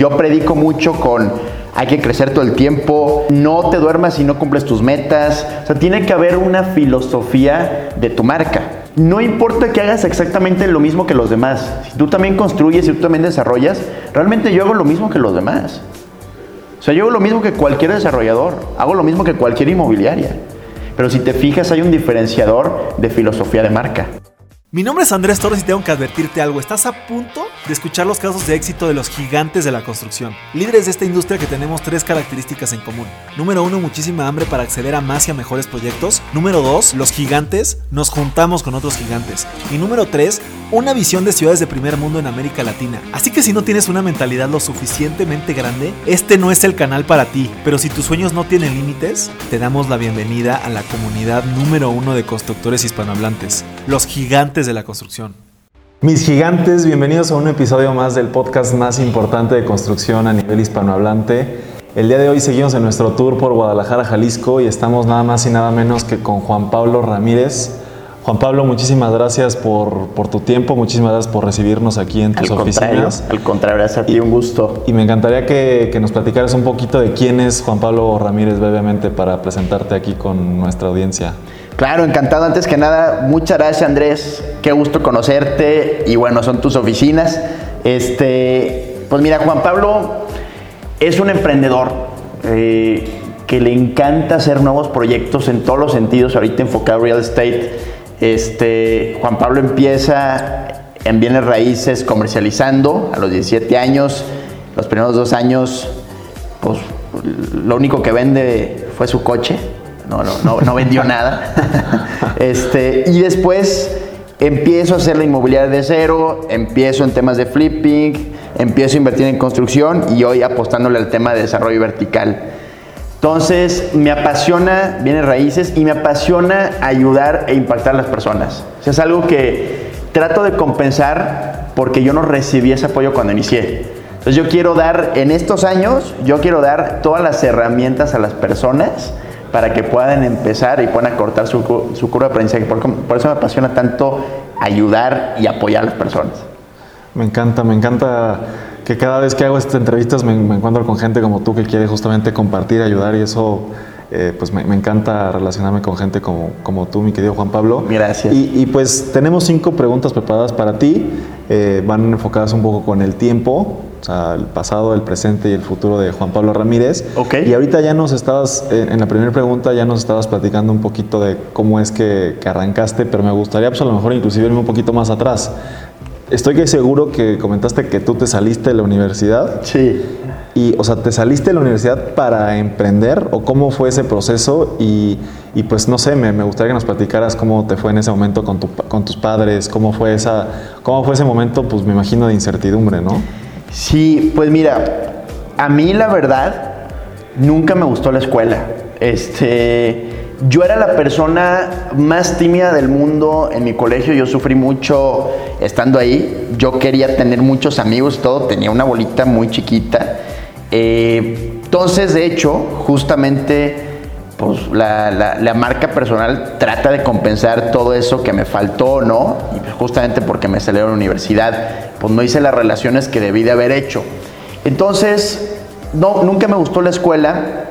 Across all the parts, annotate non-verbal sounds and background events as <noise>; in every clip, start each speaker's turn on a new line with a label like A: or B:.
A: Yo predico mucho con hay que crecer todo el tiempo, no te duermas si no cumples tus metas. O sea, tiene que haber una filosofía de tu marca. No importa que hagas exactamente lo mismo que los demás. Si tú también construyes y tú también desarrollas, realmente yo hago lo mismo que los demás. O sea, yo hago lo mismo que cualquier desarrollador, hago lo mismo que cualquier inmobiliaria. Pero si te fijas, hay un diferenciador de filosofía de marca.
B: Mi nombre es Andrés Torres y tengo que advertirte algo. Estás a punto de escuchar los casos de éxito de los gigantes de la construcción. Líderes de esta industria que tenemos tres características en común. Número uno, muchísima hambre para acceder a más y a mejores proyectos. Número dos, los gigantes nos juntamos con otros gigantes. Y número tres, una visión de ciudades de primer mundo en América Latina. Así que si no tienes una mentalidad lo suficientemente grande, este no es el canal para ti. Pero si tus sueños no tienen límites, te damos la bienvenida a la comunidad número uno de constructores hispanohablantes. Los gigantes de la construcción.
C: Mis gigantes, bienvenidos a un episodio más del podcast más importante de construcción a nivel hispanohablante. El día de hoy seguimos en nuestro tour por Guadalajara, Jalisco y estamos nada más y nada menos que con Juan Pablo Ramírez. Juan Pablo, muchísimas gracias por, por tu tiempo, muchísimas gracias por recibirnos aquí en tus oficinas.
A: Al contrario, gracias a ti, un gusto.
C: Y me encantaría que, que nos platicaras un poquito de quién es Juan Pablo Ramírez brevemente para presentarte aquí con nuestra audiencia.
A: Claro, encantado. Antes que nada, muchas gracias Andrés. Qué gusto conocerte. Y bueno, son tus oficinas. Este, pues mira, Juan Pablo es un emprendedor eh, que le encanta hacer nuevos proyectos en todos los sentidos. Ahorita enfocado en real estate. Este, Juan Pablo empieza en bienes raíces comercializando a los 17 años. Los primeros dos años, pues lo único que vende fue su coche no, no, no, vendió nada. <laughs> este, y después empiezo a hacer la inmobiliaria de cero, empiezo en temas de flipping, empiezo a invertir en construcción y hoy apostándole al tema de desarrollo vertical. Entonces, me apasiona bienes raíces y me apasiona ayudar e impactar a las personas. O es algo que trato de compensar porque yo no recibí ese apoyo cuando inicié. Entonces, yo quiero dar, en estos años, yo quiero dar todas las herramientas a las personas para que puedan empezar y puedan acortar su, su curva de aprendizaje. Por, por, eso me apasiona tanto ayudar y apoyar a las personas.
C: Me encanta, me encanta que cada vez que hago estas entrevistas me, me encuentro con gente como tú que quiere justamente compartir, ayudar y eso eh, pues me, me, encanta relacionarme con gente como, como, tú, mi querido Juan Pablo.
A: Gracias.
C: Y, y pues tenemos cinco preguntas preparadas para ti. Eh, van enfocadas un poco con el tiempo, o sea, el pasado, el presente y el futuro de Juan Pablo Ramírez.
A: Okay.
C: Y ahorita ya nos estabas, en la primera pregunta ya nos estabas platicando un poquito de cómo es que, que arrancaste, pero me gustaría pues a lo mejor inclusive irme un poquito más atrás. Estoy seguro que comentaste que tú te saliste de la universidad.
A: Sí.
C: Y, o sea, ¿te saliste de la universidad para emprender o cómo fue ese proceso? Y, y pues no sé, me, me, gustaría que nos platicaras cómo te fue en ese momento con, tu, con tus padres, cómo fue, esa, cómo fue ese momento, pues me imagino de incertidumbre, ¿no?
A: Sí, pues mira, a mí la verdad nunca me gustó la escuela. Este, yo era la persona más tímida del mundo en mi colegio, yo sufrí mucho estando ahí, yo quería tener muchos amigos, todo, tenía una bolita muy chiquita. Eh, entonces, de hecho, justamente pues, la, la, la, marca personal trata de compensar todo eso que me faltó, ¿no? Y pues, justamente porque me salí de la universidad, pues no hice las relaciones que debí de haber hecho. Entonces, no, nunca me gustó la escuela.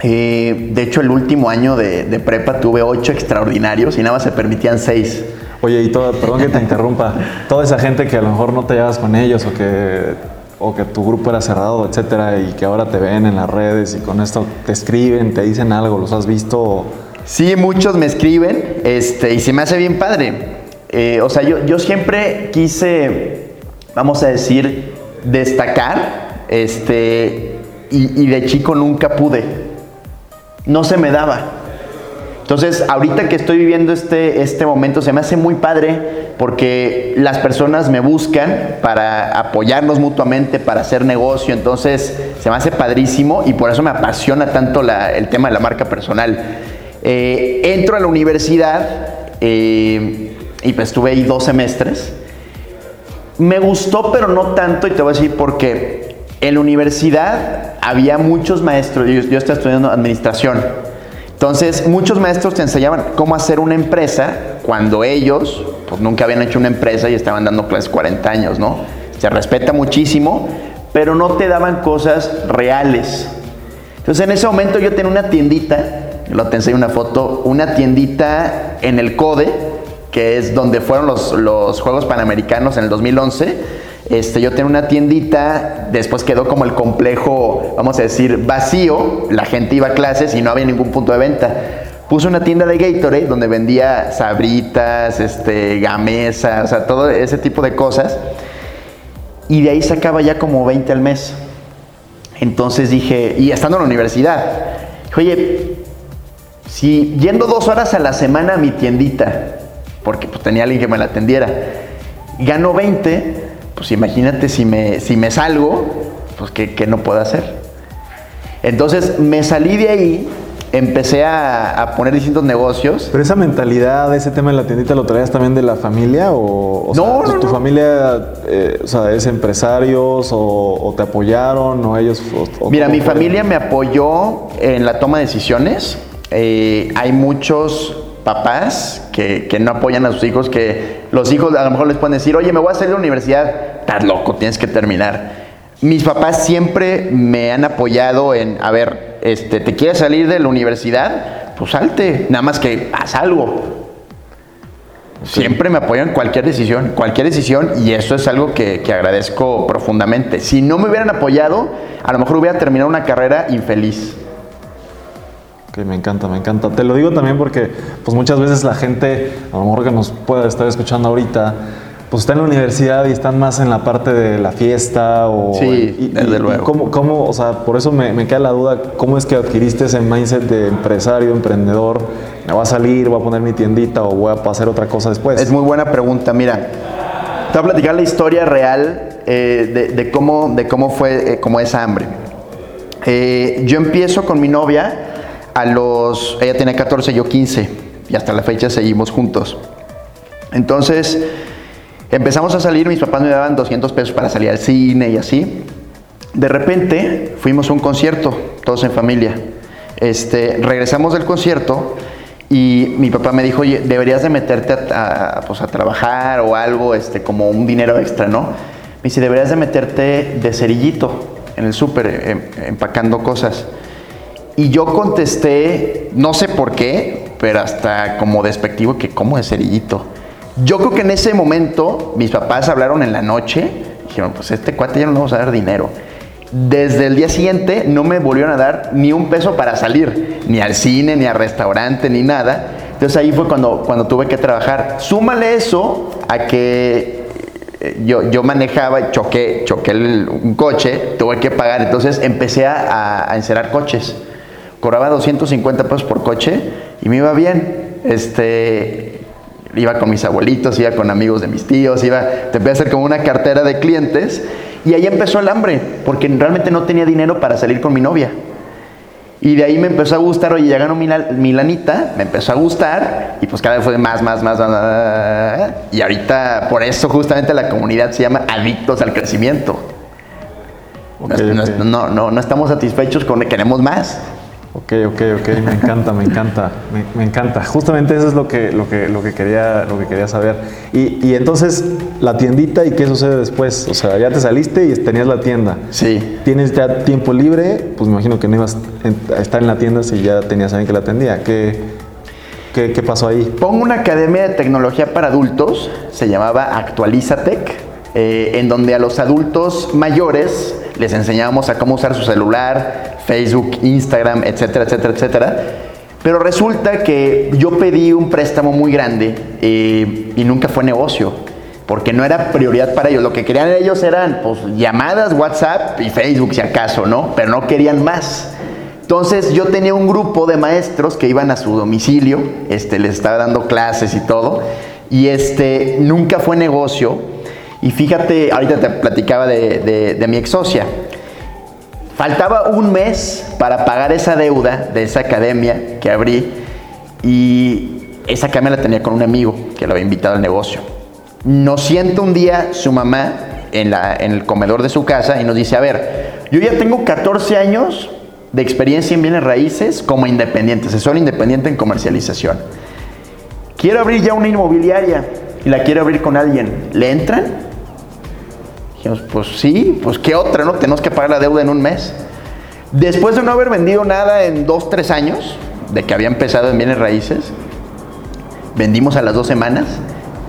A: Eh, de hecho, el último año de, de, prepa tuve ocho extraordinarios y nada más se permitían seis.
C: Oye, y todo, perdón que te <laughs> interrumpa, toda esa gente que a lo mejor no te llevas con ellos o que, o que tu grupo era cerrado, etcétera, y que ahora te ven en las redes y con esto te escriben, te dicen algo, ¿los has visto?
A: Sí, muchos me escriben este, y se me hace bien padre. Eh, o sea, yo, yo siempre quise, vamos a decir, destacar este, y, y de chico nunca pude no se me daba. Entonces, ahorita que estoy viviendo este, este momento, se me hace muy padre porque las personas me buscan para apoyarnos mutuamente, para hacer negocio. Entonces, se me hace padrísimo y por eso me apasiona tanto el tema de la marca personal. Eh, entro a la universidad eh, y pues estuve ahí dos semestres. Me gustó, pero no tanto, y te voy a decir por qué. En la universidad había muchos maestros, yo, yo estaba estudiando administración, entonces muchos maestros te enseñaban cómo hacer una empresa cuando ellos pues nunca habían hecho una empresa y estaban dando clases 40 años, ¿no? Se respeta muchísimo, pero no te daban cosas reales. Entonces en ese momento yo tenía una tiendita, lo te enseño una foto, una tiendita en el CODE, que es donde fueron los, los Juegos Panamericanos en el 2011. Este, yo tenía una tiendita, después quedó como el complejo, vamos a decir, vacío, la gente iba a clases y no había ningún punto de venta. Puse una tienda de Gatorade donde vendía sabritas, este, gamesa, o sea, todo ese tipo de cosas. Y de ahí sacaba ya como 20 al mes. Entonces dije, y estando en la universidad, dije, oye, si yendo dos horas a la semana a mi tiendita, porque pues tenía alguien que me la atendiera, gano 20, pues imagínate si me, si me salgo, pues ¿qué, qué no puedo hacer? Entonces me salí de ahí empecé a, poner distintos negocios.
C: Pero esa mentalidad, ese tema de la tiendita, ¿lo traías también de la familia? ¿O,
A: no,
C: sea, tu, familia eh, o sea, es empresarios o, te apoyaron o ellos?
A: Mira, mi familia me apoyó en la toma de decisiones. Eh, hay muchos papás que, que, no apoyan a sus hijos, que los hijos a lo mejor les pueden decir, oye, me voy a salir de la universidad, estás loco, tienes que terminar. Mis papás siempre me han apoyado en, a ver, este, ¿te quieres salir de la universidad? Pues salte, nada más que haz algo. Siempre me apoyan cualquier decisión, cualquier decisión, y eso es algo que, agradezco profundamente. Si no me hubieran apoyado, a lo mejor hubiera terminado una carrera infeliz.
C: Ok, me encanta, me encanta. Te lo digo también porque pues muchas veces la gente, a lo mejor que nos pueda estar escuchando ahorita, pues está en la universidad y están más en la parte de la fiesta o...
A: Sí, desde luego.
C: cómo, o sea, por eso me, queda la duda, ¿cómo es que adquiriste ese mindset de empresario, emprendedor? ¿Me va a salir, voy a poner mi tiendita o voy a hacer otra cosa después?
A: Es muy buena pregunta, mira. Te voy a platicar la historia real eh, de, cómo, de cómo fue eh, como esa hambre. Eh, yo empiezo con mi novia a los... Ella tiene 14, yo 15 y hasta la fecha seguimos juntos. Entonces Empezamos a salir, mis papás me daban 200 pesos para salir al cine y así. De repente fuimos a un concierto, todos en familia. Este, regresamos del concierto y mi papá me dijo, oye, deberías de meterte a, pues, a trabajar o algo, este, como un dinero extra, ¿no? Me dice, deberías de meterte de cerillito en el súper, em, empacando cosas. Y yo contesté, no sé por qué, pero hasta como despectivo, que como de cerillito. Yo creo que en ese momento mis papás hablaron en la noche, dijeron, pues este cuate ya no le vamos a dar dinero. Desde el día siguiente no me volvieron a dar ni un peso para salir, ni al cine, ni al restaurante, ni nada. Entonces ahí fue cuando, cuando tuve que trabajar. Súmale eso a que eh, yo, yo manejaba, choqué, choqué un coche, tuve que pagar. Entonces empecé a, a encerar coches. Cobraba 250 pesos por coche y me iba bien. Este, iba con mis abuelitos, iba con amigos de mis tíos, iba, te voy a hacer como una cartera de clientes. Y ahí empezó el hambre, porque realmente no tenía dinero para salir con mi novia. Y de ahí me empezó a gustar, oye, ya ganó mi, lanita, me empezó a gustar, y pues cada vez fue más, más, más, más, Y ahorita, por eso justamente la comunidad se llama Adictos al Crecimiento. no, no, no estamos satisfechos con, queremos más.
C: Ok, ok, ok, me encanta, me encanta, me, encanta. Justamente eso es lo que, lo que, lo que, quería, lo que quería saber. Y, y, entonces, la tiendita y qué sucede después? O sea, ya te saliste y tenías la tienda.
A: Sí.
C: ¿Tienes ya tiempo libre? Pues me imagino que no ibas a estar en la tienda si ya tenías a alguien que la atendía. ¿Qué, qué, qué pasó ahí?
A: Pongo una academia de tecnología para adultos, se llamaba Actualizatec, eh, en donde a los adultos mayores les enseñábamos a cómo usar su celular, Facebook, Instagram, etcétera, etcétera, etcétera. Pero resulta que yo pedí un préstamo muy grande eh, y nunca fue negocio, porque no era prioridad para ellos. Lo que querían ellos eran pues, llamadas, WhatsApp y Facebook, si acaso, ¿no? Pero no querían más. Entonces yo tenía un grupo de maestros que iban a su domicilio, este, les estaba dando clases y todo, y este, nunca fue negocio. Y fíjate, ahorita te platicaba de, de, mi ex socia. Faltaba un mes para pagar esa deuda de esa academia que abrí y esa academia la tenía con un amigo que lo había invitado al negocio. Nos sienta un día su mamá en, la, en el comedor de su casa y nos dice, a ver, yo ya tengo 14 años de experiencia en bienes raíces como independiente, asesor independiente en comercialización. Quiero abrir ya una inmobiliaria y la quiero abrir con alguien. ¿Le entran? Dijimos, pues sí, pues qué otra, ¿no? Tenemos que pagar la deuda en un mes. Después de no haber vendido nada en dos, tres años, de que había empezado en bienes raíces, vendimos a las dos semanas,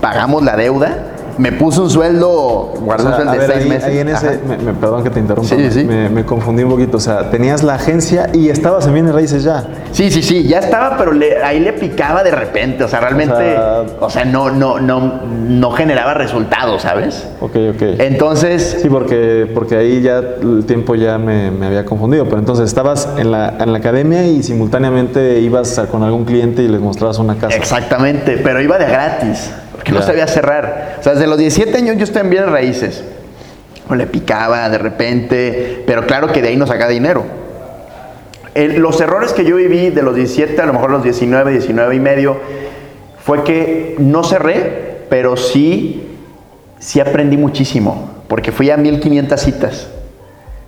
A: pagamos la deuda me puso un sueldo, guardó un sueldo de seis meses.
C: Ahí en ese, me, perdón que te interrumpa, sí, sí. Me, confundí un poquito. O sea, tenías la agencia y estabas en bienes raíces ya.
A: Sí, sí, sí, ya estaba, pero ahí le picaba de repente. O sea, realmente, o sea, no, no, no, no generaba resultados, ¿sabes?
C: Ok, ok.
A: Entonces.
C: Sí, porque, porque ahí ya el tiempo ya me, me había confundido. Pero entonces estabas en la, en la academia y simultáneamente ibas con algún cliente y les mostrabas una casa.
A: Exactamente, pero iba de gratis que no sabía cerrar. O sea, desde los 17 años yo estaba en bienes raíces. O le picaba de repente, pero claro que de ahí no sacaba dinero. los errores que yo viví de los 17 a lo mejor los 19, 19 y medio, fue que no cerré, pero sí, sí aprendí muchísimo, porque fui a 1500 citas.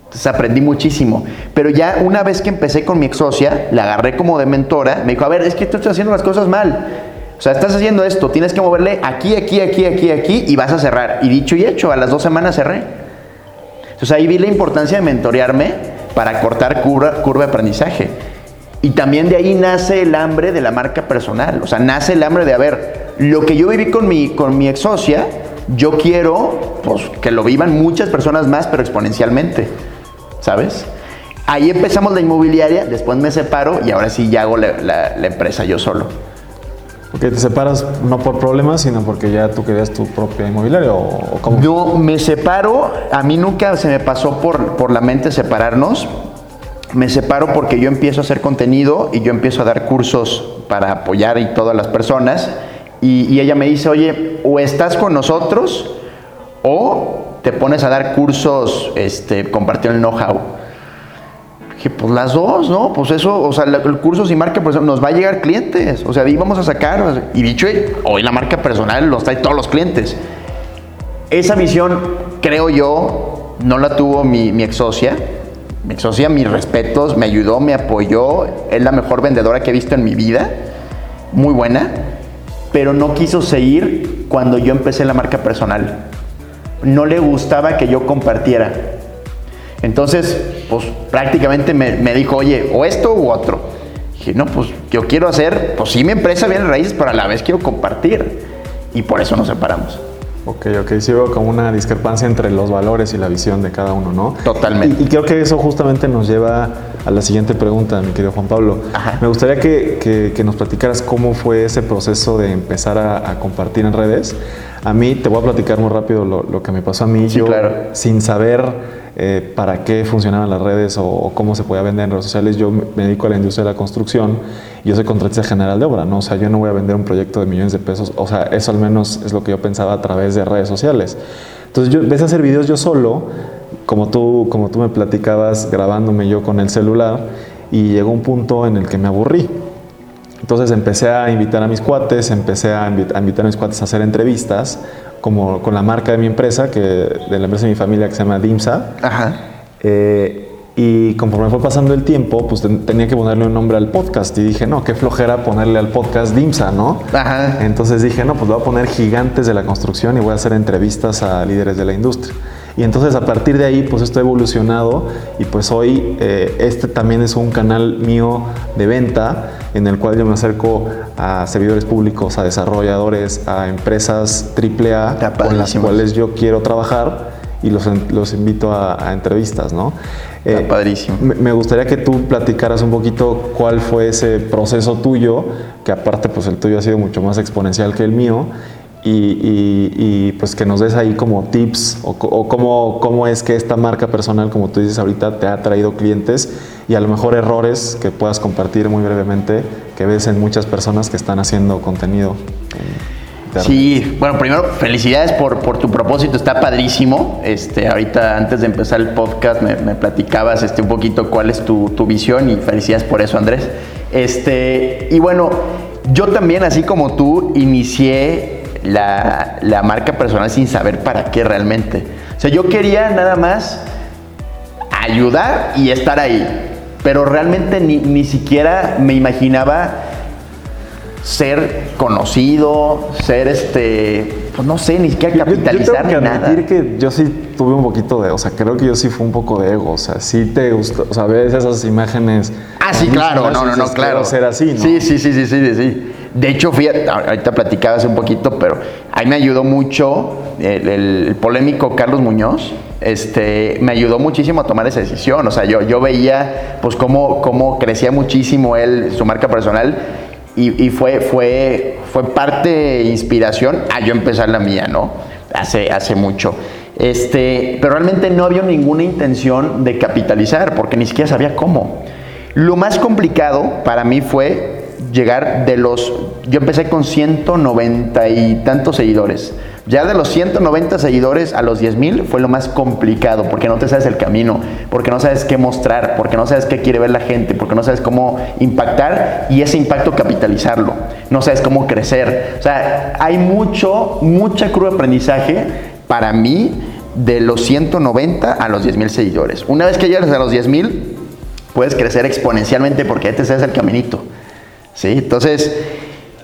A: Entonces aprendí muchísimo. Pero ya una vez que empecé con mi ex socia, la agarré como de mentora, me dijo, a ver, es que tú estás haciendo las cosas mal. O sea, estás haciendo esto, tienes que moverle aquí, aquí, aquí, aquí, aquí y vas a cerrar. Y dicho y hecho, a las dos semanas cerré. Entonces ahí vi la importancia de mentorearme para cortar curva, curva de aprendizaje. Y también de ahí nace el hambre de la marca personal. O sea, nace el hambre de, a lo que yo viví con mi, con mi ex socia, yo quiero pues, que lo vivan muchas personas más, pero exponencialmente. ¿Sabes? Ahí empezamos la inmobiliaria, después me separo y ahora sí ya hago la, la empresa yo solo.
C: Porque te separas no por problemas, sino porque ya tú querías tu propia inmobiliaria o, cómo?
A: Yo me separo, a mí nunca se me pasó por, por la mente separarnos. Me separo porque yo empiezo a hacer contenido y yo empiezo a dar cursos para apoyar y todas las personas. Y, y ella me dice, oye, o estás con nosotros o te pones a dar cursos este, compartiendo el know-how. Dije, pues las dos, ¿no? Pues eso, o sea, el curso sin marca personal nos va a llegar clientes. O sea, ahí vamos a sacar. Y dicho, hoy la marca personal los trae todos los clientes. Esa visión, creo yo, no la tuvo mi, mi ex socia. Mi ex socia, mis respetos, me ayudó, me apoyó. Es la mejor vendedora que he visto en mi vida. Muy buena. Pero no quiso seguir cuando yo empecé la marca personal. No le gustaba que yo compartiera entonces, pues prácticamente me, dijo, oye, o esto u otro. dije, no, pues yo quiero hacer, pues sí, mi empresa viene raíces, pero a la vez quiero compartir. Y por eso nos separamos.
C: Ok, ok, sí veo como una discrepancia entre los valores y la visión de cada uno, ¿no?
A: Totalmente.
C: Y, creo que eso justamente nos lleva a la siguiente pregunta, mi querido Juan Pablo. Me gustaría que, nos platicaras cómo fue ese proceso de empezar a, compartir en redes. A mí, te voy a platicar muy rápido lo, que me pasó a mí.
A: Sí,
C: yo,
A: claro.
C: sin saber eh, para qué funcionaban las redes o, cómo se podía vender en redes sociales. Yo me dedico a la industria de la construcción y yo soy contratista general de obra, ¿no? O sea, yo no voy a vender un proyecto de millones de pesos, o sea, eso al menos es lo que yo pensaba a través de redes sociales. Entonces, yo ves a hacer videos yo solo, como tú, como tú me platicabas, grabándome yo con el celular, y llegó un punto en el que me aburrí. Entonces empecé a invitar a mis cuates, empecé a invitar a mis cuates a hacer entrevistas como con la marca de mi empresa, que, de la empresa de mi familia que se llama DIMSA.
A: Ajá.
C: Eh, y conforme fue pasando el tiempo, pues tenía que ponerle un nombre al podcast. Y dije, no, qué flojera ponerle al podcast DIMSA, ¿no?
A: Ajá.
C: Entonces dije, no, pues voy a poner gigantes de la construcción y voy a hacer entrevistas a líderes de la industria. Y entonces a partir de ahí, pues esto ha evolucionado y pues hoy eh, este también es un canal mío de venta en el cual yo me acerco a servidores públicos, a desarrolladores, a empresas AAA con las cuales yo quiero trabajar y los, los invito a, entrevistas, ¿no?
A: Eh, padrísimo.
C: Me, gustaría que tú platicaras un poquito cuál fue ese proceso tuyo, que aparte pues el tuyo ha sido mucho más exponencial que el mío, y, pues que nos des ahí como tips o, cómo, cómo, es que esta marca personal, como tú dices ahorita, te ha traído clientes y a lo mejor errores que puedas compartir muy brevemente que ves en muchas personas que están haciendo contenido.
A: Sí, bueno, primero felicidades por, por, tu propósito, está padrísimo. Este, ahorita antes de empezar el podcast me, platicabas este, un poquito cuál es tu, tu, visión y felicidades por eso, Andrés. Este, y bueno, yo también, así como tú, inicié la, marca personal sin saber para qué realmente. O sea, yo quería nada más ayudar y estar ahí, pero realmente ni, siquiera me imaginaba ser conocido, ser este, pues no sé, ni siquiera capitalizar
C: yo, yo tengo que
A: ni
C: admitir
A: nada.
C: que yo sí tuve un poquito de, o sea, creo que yo sí fue un poco de ego, o sea, sí te gusta, o sea, ves esas imágenes.
A: Ah, sí, claro, no, no, no, claro.
C: Ser así, ¿no?
A: Sí, sí, sí, sí, sí, sí. De hecho, fíjate, ahorita platicaba hace un poquito, pero ahí me ayudó mucho el, el polémico Carlos Muñoz. Este, me ayudó muchísimo a tomar esa decisión. O sea, yo, yo veía pues cómo, cómo crecía muchísimo él, su marca personal, y, y fue, fue, fue parte inspiración a yo empezar la mía, ¿no? Hace, hace mucho. Este, pero realmente no había ninguna intención de capitalizar, porque ni siquiera sabía cómo. Lo más complicado para mí fue llegar de los, yo empecé con 190 y tantos seguidores. Ya de los 190 seguidores a los 10 mil fue lo más complicado, porque no te sabes el camino, porque no sabes qué mostrar, porque no sabes qué quiere ver la gente, porque no sabes cómo impactar y ese impacto capitalizarlo. No sabes cómo crecer. O sea, hay mucho, mucha crudo aprendizaje para mí de los 190 a los 10 mil seguidores. Una vez que llegas a los 10 mil, puedes crecer exponencialmente porque ya te sabes el caminito. ¿Sí? Entonces,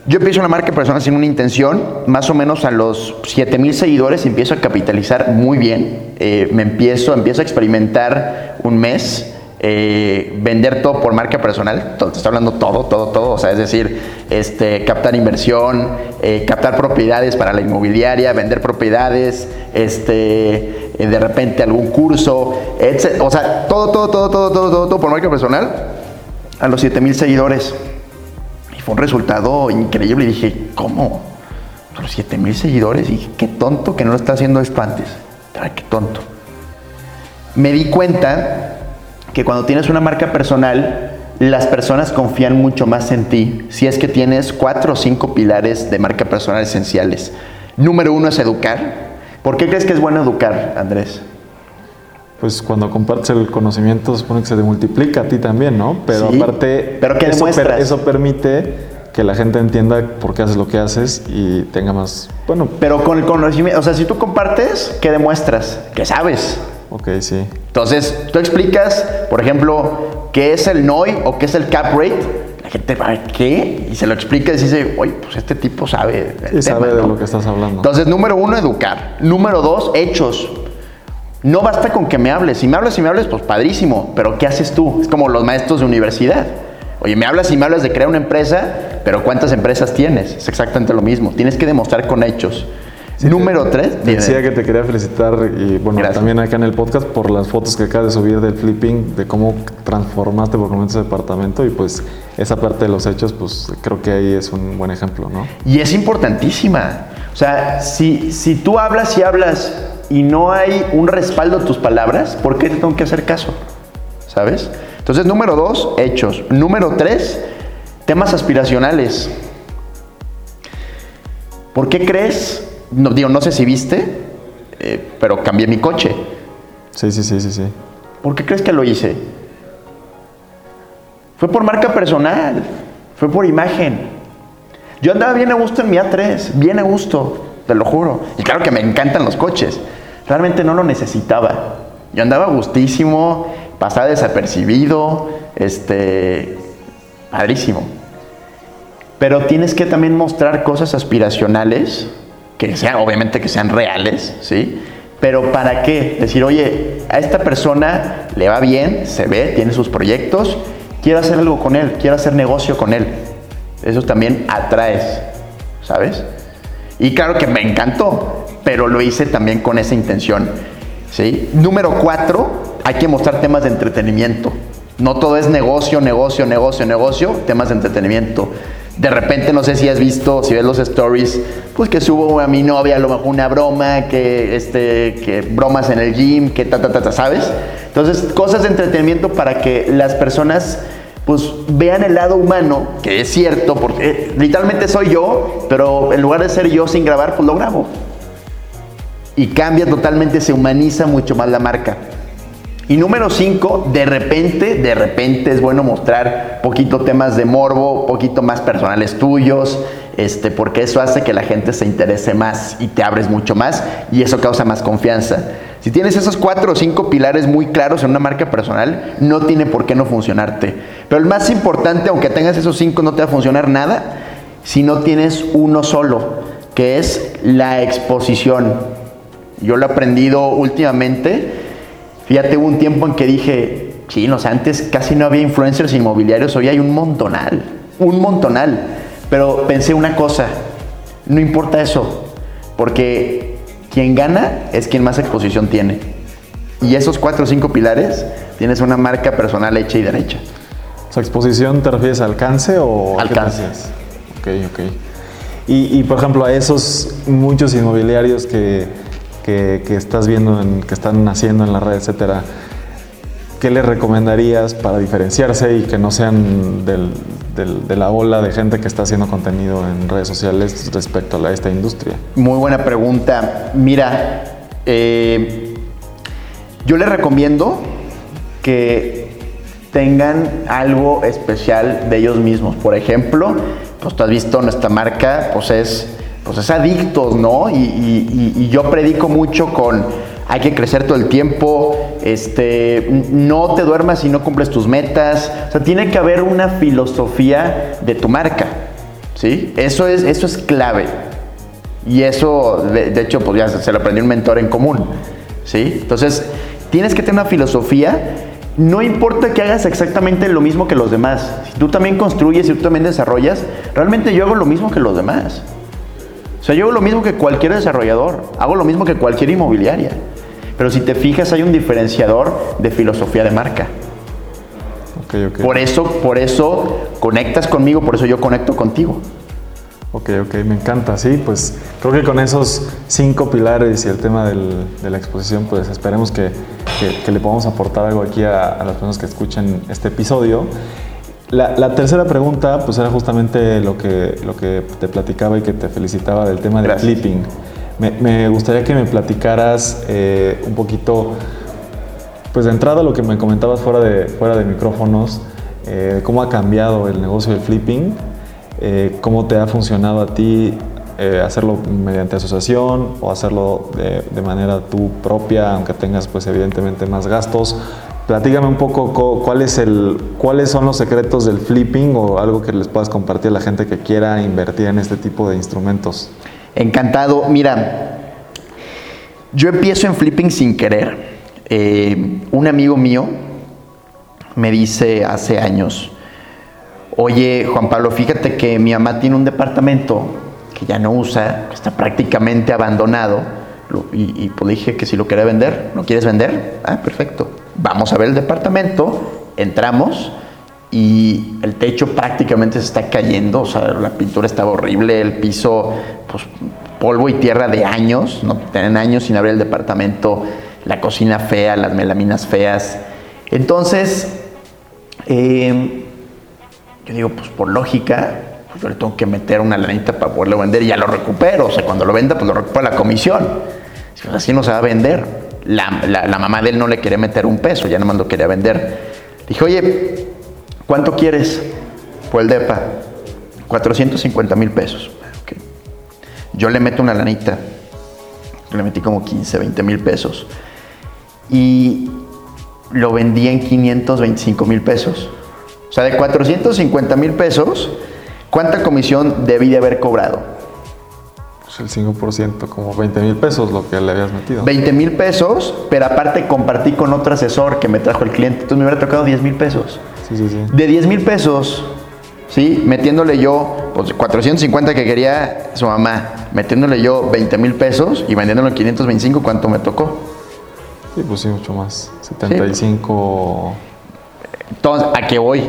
A: yo empiezo una marca personal sin una intención, más o menos a los 7000 seguidores empiezo a capitalizar muy bien. Eh, me empiezo, empiezo a experimentar un mes, eh, vender todo por marca personal, te estoy hablando todo, todo, todo, o sea, es decir, este, captar inversión, eh, captar propiedades para la inmobiliaria, vender propiedades, este, de repente algún curso, etc. O sea, todo, todo, todo, todo, todo, todo, todo por marca personal a los 7000 seguidores fue un resultado increíble. Y dije, ¿cómo? Los 7 mil seguidores. Y dije, qué tonto que no lo está haciendo esto antes. Ay, qué tonto. Me di cuenta que cuando tienes una marca personal, las personas confían mucho más en ti si es que tienes cuatro o cinco pilares de marca personal esenciales. Número uno es educar. ¿Por qué crees que es bueno educar, Andrés?
C: Pues cuando compartes el conocimiento supone que se te multiplica a ti también, ¿no? Pero
A: Sí,
C: aparte,
A: pero ¿qué
C: eso,
A: demuestras?
C: eso permite que la gente entienda por qué haces lo que haces y tenga más, bueno,
A: Pero con el conocimiento, o sea, si tú compartes, ¿qué demuestras? Que sabes.
C: ok, sí.
A: Entonces, tú explicas, por ejemplo, qué es el NOI o qué es el cap rate. La gente va, ¿qué? Y se lo explica y dice, oye, pues este tipo sabe. el
C: sabe
A: tema,
C: de
A: ¿no?".
C: lo que estás hablando.
A: Entonces, número uno, educar. Número dos, hechos. No basta con que me hables. Si me hablas y me hables, pues padrísimo. Pero ¿qué haces tú? Es como los maestros de universidad. Oye, me hablas y me hablas de crear una empresa, pero ¿cuántas empresas tienes? Es exactamente lo mismo. Tienes que demostrar con hechos. Número tres,
C: Te decía que te quería felicitar y bueno,
A: Gracias.
C: también acá en el podcast por las fotos que acabas de subir del flipping, de cómo transformaste por completo ese departamento y pues esa parte de los hechos, pues creo que ahí es un buen ejemplo, ¿no?
A: Y es importantísima. O sea, si, si tú hablas y hablas y no hay un respaldo a tus palabras, ¿por qué te tengo que hacer caso? ¿Sabes? Entonces, número dos, hechos. Número tres, temas aspiracionales. ¿Por qué crees? No, digo, no sé si viste, eh, pero cambié mi coche.
C: Sí, sí, sí, sí, sí.
A: ¿Por qué crees que lo hice? Fue por marca personal, fue por imagen. Yo andaba bien a gusto en mi A3, bien a gusto, te lo juro. Y claro que me encantan los coches. Realmente no lo necesitaba. Yo andaba gustísimo, pasaba desapercibido, este, padrísimo. Pero tienes que también mostrar cosas aspiracionales, que sean, obviamente que sean reales, ¿sí? Pero ¿para qué? Decir, oye, a esta persona le va bien, se ve, tiene sus proyectos, quiero hacer algo con él, quiero hacer negocio con él. Eso también atraes, ¿sabes? Y claro que me encantó, pero lo hice también con esa intención, ¿sí? Número cuatro, hay que mostrar temas de entretenimiento. No todo es negocio, negocio, negocio, negocio, temas de entretenimiento. De repente, no sé si has visto, si ves los stories, pues que subo a mi novia a lo mejor una broma, que, este, que bromas en el gym, que ta, ta, ta, ¿sabes? Entonces, cosas de entretenimiento para que las personas pues vean el lado humano, que es cierto, porque eh, literalmente soy yo, pero en lugar de ser yo sin grabar, pues lo grabo. Y cambia totalmente, se humaniza mucho más la marca. Y número 5, de repente, de repente es bueno mostrar poquito temas de morbo, poquito más personales tuyos, este, porque eso hace que la gente se interese más y te abres mucho más y eso causa más confianza. Si tienes esos cuatro o cinco pilares muy claros en una marca personal, no tiene por qué no funcionarte. Pero el más importante, aunque tengas esos cinco, no te va a funcionar nada, si no tienes uno solo, que es la exposición. Yo lo he aprendido últimamente. Fíjate, hubo un tiempo en que dije, sí, no antes casi no había influencers inmobiliarios, hoy hay un montonal, un montonal. Pero pensé una cosa, no importa eso, porque quien gana es quien más exposición tiene. Y esos cuatro o cinco pilares, tienes una marca personal hecha y derecha.
C: ¿Su exposición te refieres a alcance o
A: alcance?
C: Ok, ok. Y, por ejemplo, a esos muchos inmobiliarios que, que, estás viendo, en, que están naciendo en la red, etcétera, ¿qué les recomendarías para diferenciarse y que no sean de la ola de gente que está haciendo contenido en redes sociales respecto a esta industria?
A: Muy buena pregunta. Mira, eh, yo les recomiendo que tengan algo especial de ellos mismos. Por ejemplo, pues tú has visto nuestra marca, pues es, pues es adictos, ¿no? Y, yo predico mucho con hay que crecer todo el tiempo, este, no te duermas si no cumples tus metas. O sea, tiene que haber una filosofía de tu marca, ¿sí? Eso es, eso es clave. Y eso, de, hecho, pues ya se lo aprendió un mentor en común, ¿sí? Entonces, tienes que tener una filosofía no importa que hagas exactamente lo mismo que los demás. Si tú también construyes y tú también desarrollas, realmente yo hago lo mismo que los demás. O sea, yo hago lo mismo que cualquier desarrollador, hago lo mismo que cualquier inmobiliaria. Pero si te fijas, hay un diferenciador de filosofía de marca. Por eso, por eso conectas conmigo, por eso yo conecto contigo.
C: Ok, ok, me encanta, sí, pues creo que con esos cinco pilares y el tema de la exposición, pues esperemos que, le podamos aportar algo aquí a, las personas que escuchen este episodio. La, tercera pregunta, pues era justamente lo que, lo que te platicaba y que te felicitaba del tema del flipping. Me, gustaría que me platicaras eh, un poquito, pues de entrada lo que me comentabas fuera de, fuera de micrófonos, eh, cómo ha cambiado el negocio del flipping eh, cómo te ha funcionado a ti hacerlo mediante asociación o hacerlo de, manera tú propia, aunque tengas pues evidentemente más gastos. Platígame un poco cuál es el, cuáles son los secretos del flipping o algo que les puedas compartir a la gente que quiera invertir en este tipo de instrumentos.
A: Encantado. Mira, yo empiezo en flipping sin querer. Eh, un amigo mío me dice hace años, oye Juan Pablo, fíjate que mi mamá tiene un departamento que ya no usa, que está prácticamente abandonado, y, pues dije que si lo quería vender, ¿no quieres vender? Ah, perfecto. Vamos a ver el departamento, entramos y el techo prácticamente se está cayendo, o sea, la pintura estaba horrible, el piso, pues polvo y tierra de años, no tienen años sin abrir el departamento, la cocina fea, las melaminas feas. Entonces, eh, yo digo, pues por lógica, pues yo le tengo que meter una lanita para poderlo vender y ya lo recupero. O sea, cuando lo venda, pues lo recupero la comisión. Si así no se va a vender. La, la, mamá de él no le quería meter un peso, ya nomás lo quería vender. Dije, oye, ¿cuánto quieres por el DEPA? 450 mil pesos. Yo le meto una lanita. Le metí como 15, 20 mil pesos. Y lo vendí en 525 mil pesos. O sea, de 450 mil pesos, ¿cuánta comisión debí de haber cobrado?
C: Pues el 5%, como 20 mil pesos lo que le habías metido.
A: 20 mil pesos, pero aparte compartí con otro asesor que me trajo el cliente. Entonces me hubiera tocado 10 mil pesos.
C: Sí, sí, sí.
A: De 10 mil pesos, ¿sí? Metiéndole yo, pues 450 que quería su mamá, metiéndole yo 20 mil pesos y vendiéndolo 525, ¿cuánto me tocó?
C: Sí, pues sí, mucho más. 75...
A: Entonces, ¿a qué voy?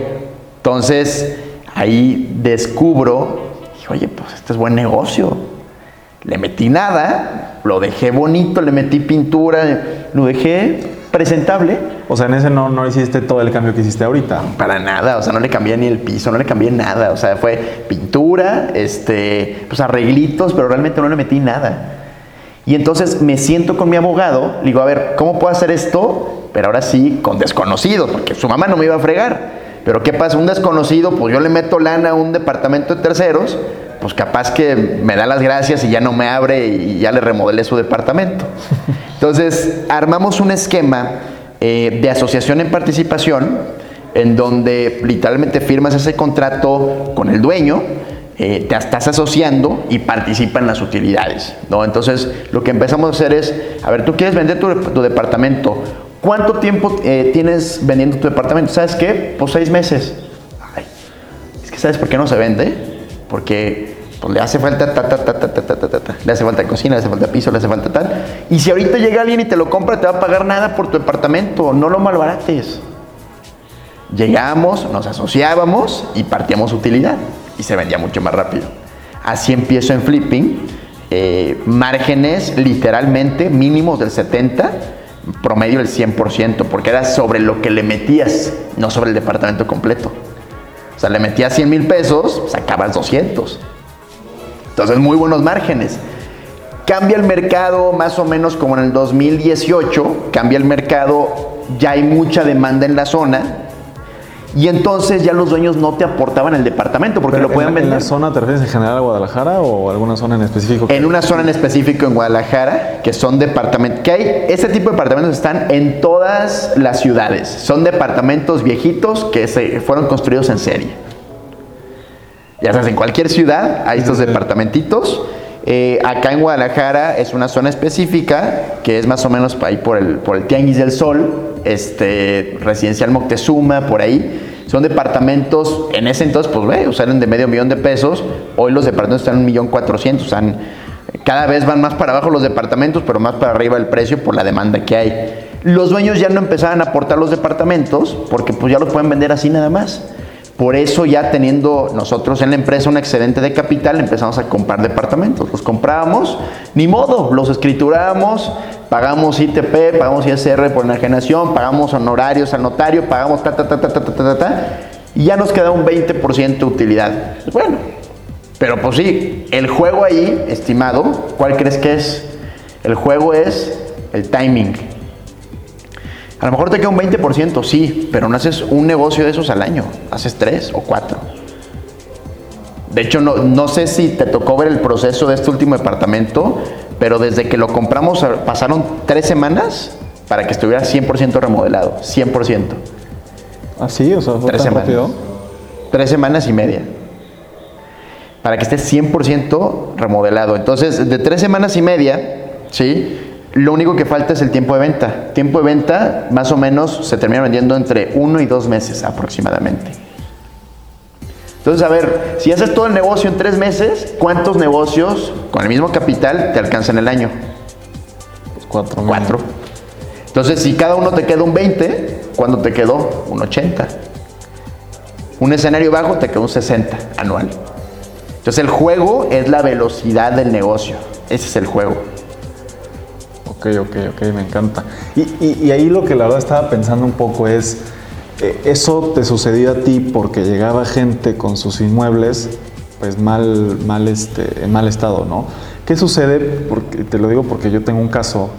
A: Entonces, ahí descubro, oye, pues este es buen negocio. Le metí nada, lo dejé bonito, le metí pintura, lo dejé presentable.
C: O sea, en ese no, no hiciste todo el cambio que hiciste ahorita.
A: Para nada, o sea, no le cambié ni el piso, no le cambié nada. O sea, fue pintura, este, pues arreglitos, pero realmente no le metí nada. Y entonces me siento con mi abogado, le digo, a ver, ¿cómo puedo hacer esto? Pero ahora sí, con desconocidos, porque su mamá no me iba a fregar. Pero ¿qué pasa? Un desconocido, pues yo le meto lana a un departamento de terceros, pues capaz que me da las gracias y ya no me abre y ya le remodelé su departamento. <laughs> Entonces, armamos un esquema eh, de asociación en participación, en donde literalmente firmas ese contrato con el dueño, eh, te estás asociando y participa en las utilidades, ¿no? Entonces, lo que empezamos a hacer es, a ver, tú quieres vender tu, tu departamento, ¿cuánto tiempo eh, tienes vendiendo tu departamento? ¿Sabes qué? Pues seis meses. Ay, es que ¿sabes por qué no se vende? Porque pues, le hace falta ta, ta, ta, ta, ta, ta, ta, ta, le hace falta cocina, le hace falta piso, le hace falta tal. Y si ahorita llega alguien y te lo compra, te va a pagar nada por tu departamento, no lo malbarates. Llegamos, nos asociábamos y partíamos utilidad y se vendía mucho más rápido. Así empiezo en flipping, eh, márgenes literalmente mínimos del 70, promedio del 100%, porque era sobre lo que le metías, no sobre el departamento completo. O sea, le metías 100 mil pesos, sacabas 200. Entonces, muy buenos márgenes. Cambia el mercado más o menos como en el 2018, cambia el mercado, ya hay mucha demanda en la zona, y entonces ya los dueños no te aportaban el departamento porque
C: Pero
A: lo
C: en,
A: vender.
C: ¿En la zona te refieres en general a Guadalajara o alguna zona en específico?
A: En una zona en específico en Guadalajara, que son departamentos, que hay, este tipo de departamentos están en todas las ciudades. Son departamentos viejitos que se fueron construidos en serie. Ya sabes, en cualquier ciudad hay estos departamentitos. Eh, acá en Guadalajara es una zona específica que es más o menos ahí por el, por el Tianguis del Sol, este, Residencial Moctezuma, por ahí. Son departamentos, en ese entonces, pues, ve, salen de medio millón de pesos. Hoy los departamentos están en un millón cuatrocientos. Cada vez van más para abajo los departamentos, pero más para arriba el precio por la demanda que hay. Los dueños ya no empezaban a aportar los departamentos porque pues ya los pueden vender así nada más. Por eso ya teniendo nosotros en la empresa un excedente de capital, empezamos a comprar departamentos. Los comprábamos, ni modo, los escriturábamos, pagamos ITP, pagamos ISR por enajenación, pagamos honorarios al notario, pagamos ta, ta, ta, ta, ta, ta, ta, ta y ya nos queda un 20% de utilidad. Bueno, pero pues sí, el juego ahí, estimado, ¿cuál crees que es? El juego es el timing. A lo mejor te queda un 20%, sí, pero no haces un negocio de esos al año, haces tres o cuatro. De hecho, no, no sé si te tocó ver el proceso de este último departamento, pero desde que lo compramos pasaron tres semanas para que estuviera 100% remodelado, 100%.
C: Ah, sí, o sea, fue
A: Tres
C: tan
A: semanas.
C: rápido.
A: Tres semanas y media. Para que esté 100% remodelado. Entonces, de tres semanas y media, ¿sí? Lo único que falta es el tiempo de venta. Tiempo de venta, más o menos, se termina vendiendo entre uno y dos meses aproximadamente. Entonces, a ver, si haces todo el negocio en tres meses, ¿cuántos negocios con el mismo capital te alcanzan el año?
C: Pues cuatro.
A: Cuatro. Entonces, si cada uno te queda un 20, ¿cuándo te quedó? Un 80. Un escenario bajo te quedó un 60 anual. Entonces, el juego es la velocidad del negocio. Ese es el juego.
C: Ok, ok, ok, me encanta. Y, y- y ahí lo que la verdad estaba pensando un poco es, eh, eso te sucedió a ti porque llegaba gente con sus inmuebles pues mal, mal este, en mal estado, ¿no? ¿Qué sucede? Porque, te lo digo porque yo tengo un caso,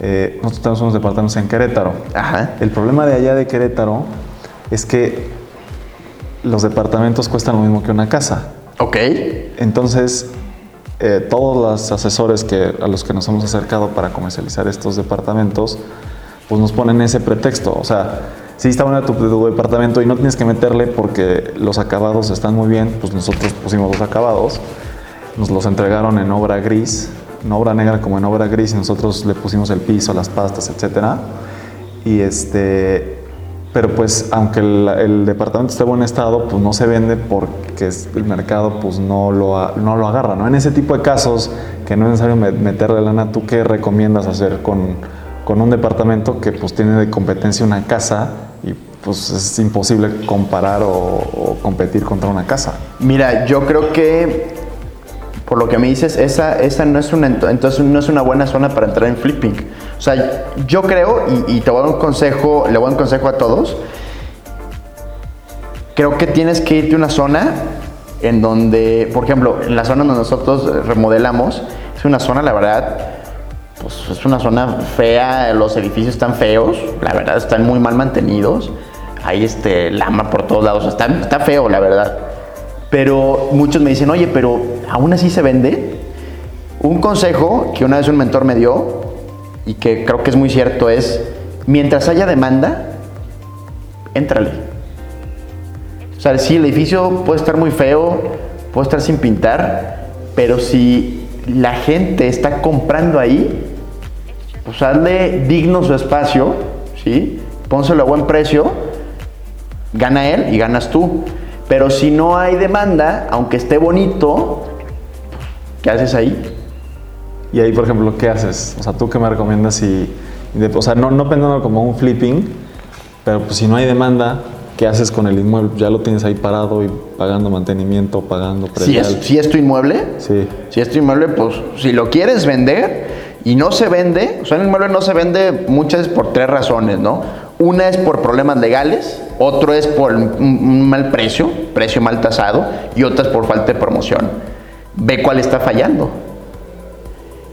C: eh, nosotros tenemos unos departamentos en Querétaro.
A: Ajá.
C: El problema de allá de Querétaro es que los departamentos cuestan lo mismo que una casa.
A: Ok.
C: Entonces, eh, todos los asesores que, a los que nos hemos acercado para comercializar estos departamentos, pues nos ponen ese pretexto. O sea, si está bueno tu, tu departamento y no tienes que meterle porque los acabados están muy bien, pues nosotros pusimos los acabados, nos los entregaron en obra gris, en obra negra como en obra gris, y nosotros le pusimos el piso, las pastas, etcétera. Y este, pero pues aunque el, el departamento esté en buen estado, pues no se vende porque el mercado pues no lo, no lo agarra, ¿no? En ese tipo de casos que no es necesario me- meterle lana, ¿tú qué recomiendas hacer con, con un departamento que pues tiene de competencia una casa y pues es imposible comparar o, o competir contra una casa?
A: Mira, yo creo que por lo que me dices, esa, esa no es una ento- entonces no es una buena zona para entrar en flipping. O sea, yo creo, y, te voy a dar un consejo, le voy a dar un consejo a todos. Creo que tienes que irte a una zona en donde, por ejemplo, en la zona donde nosotros remodelamos, es una zona, la verdad, pues es una zona fea, los edificios están feos, la verdad están muy mal mantenidos, hay este lama por todos lados, está feo, la verdad. Pero muchos me dicen, oye, pero aún así se vende. Un consejo que una vez un mentor me dio y que creo que es muy cierto es, mientras haya demanda, éntrale. O sea, sí, el edificio puede estar muy feo, puedo estar sin pintar, pero si la gente está comprando ahí, pues hazle digno su espacio, ¿sí? Pónselo a buen precio, gana él y ganas tú. Pero si no hay demanda, aunque esté bonito, ¿qué haces ahí?
C: Y ahí, por ejemplo, ¿qué haces? O sea, ¿tú qué me recomiendas si... de- o sea, no, no pensando como un flipping, pero pues si no hay demanda, ¿qué haces con el inmueble? Ya lo tienes ahí parado y pagando mantenimiento, pagando
A: Si
C: predial.
A: es, si es tu inmueble,
C: Sí.
A: Si es tu inmueble, pues si lo quieres vender y no se vende, o sea, un inmueble no se vende muchas veces por tres razones, ¿no? Una es por problemas legales, otro es por un mal precio, precio mal tasado, y otra es por falta de promoción. Ve cuál está fallando.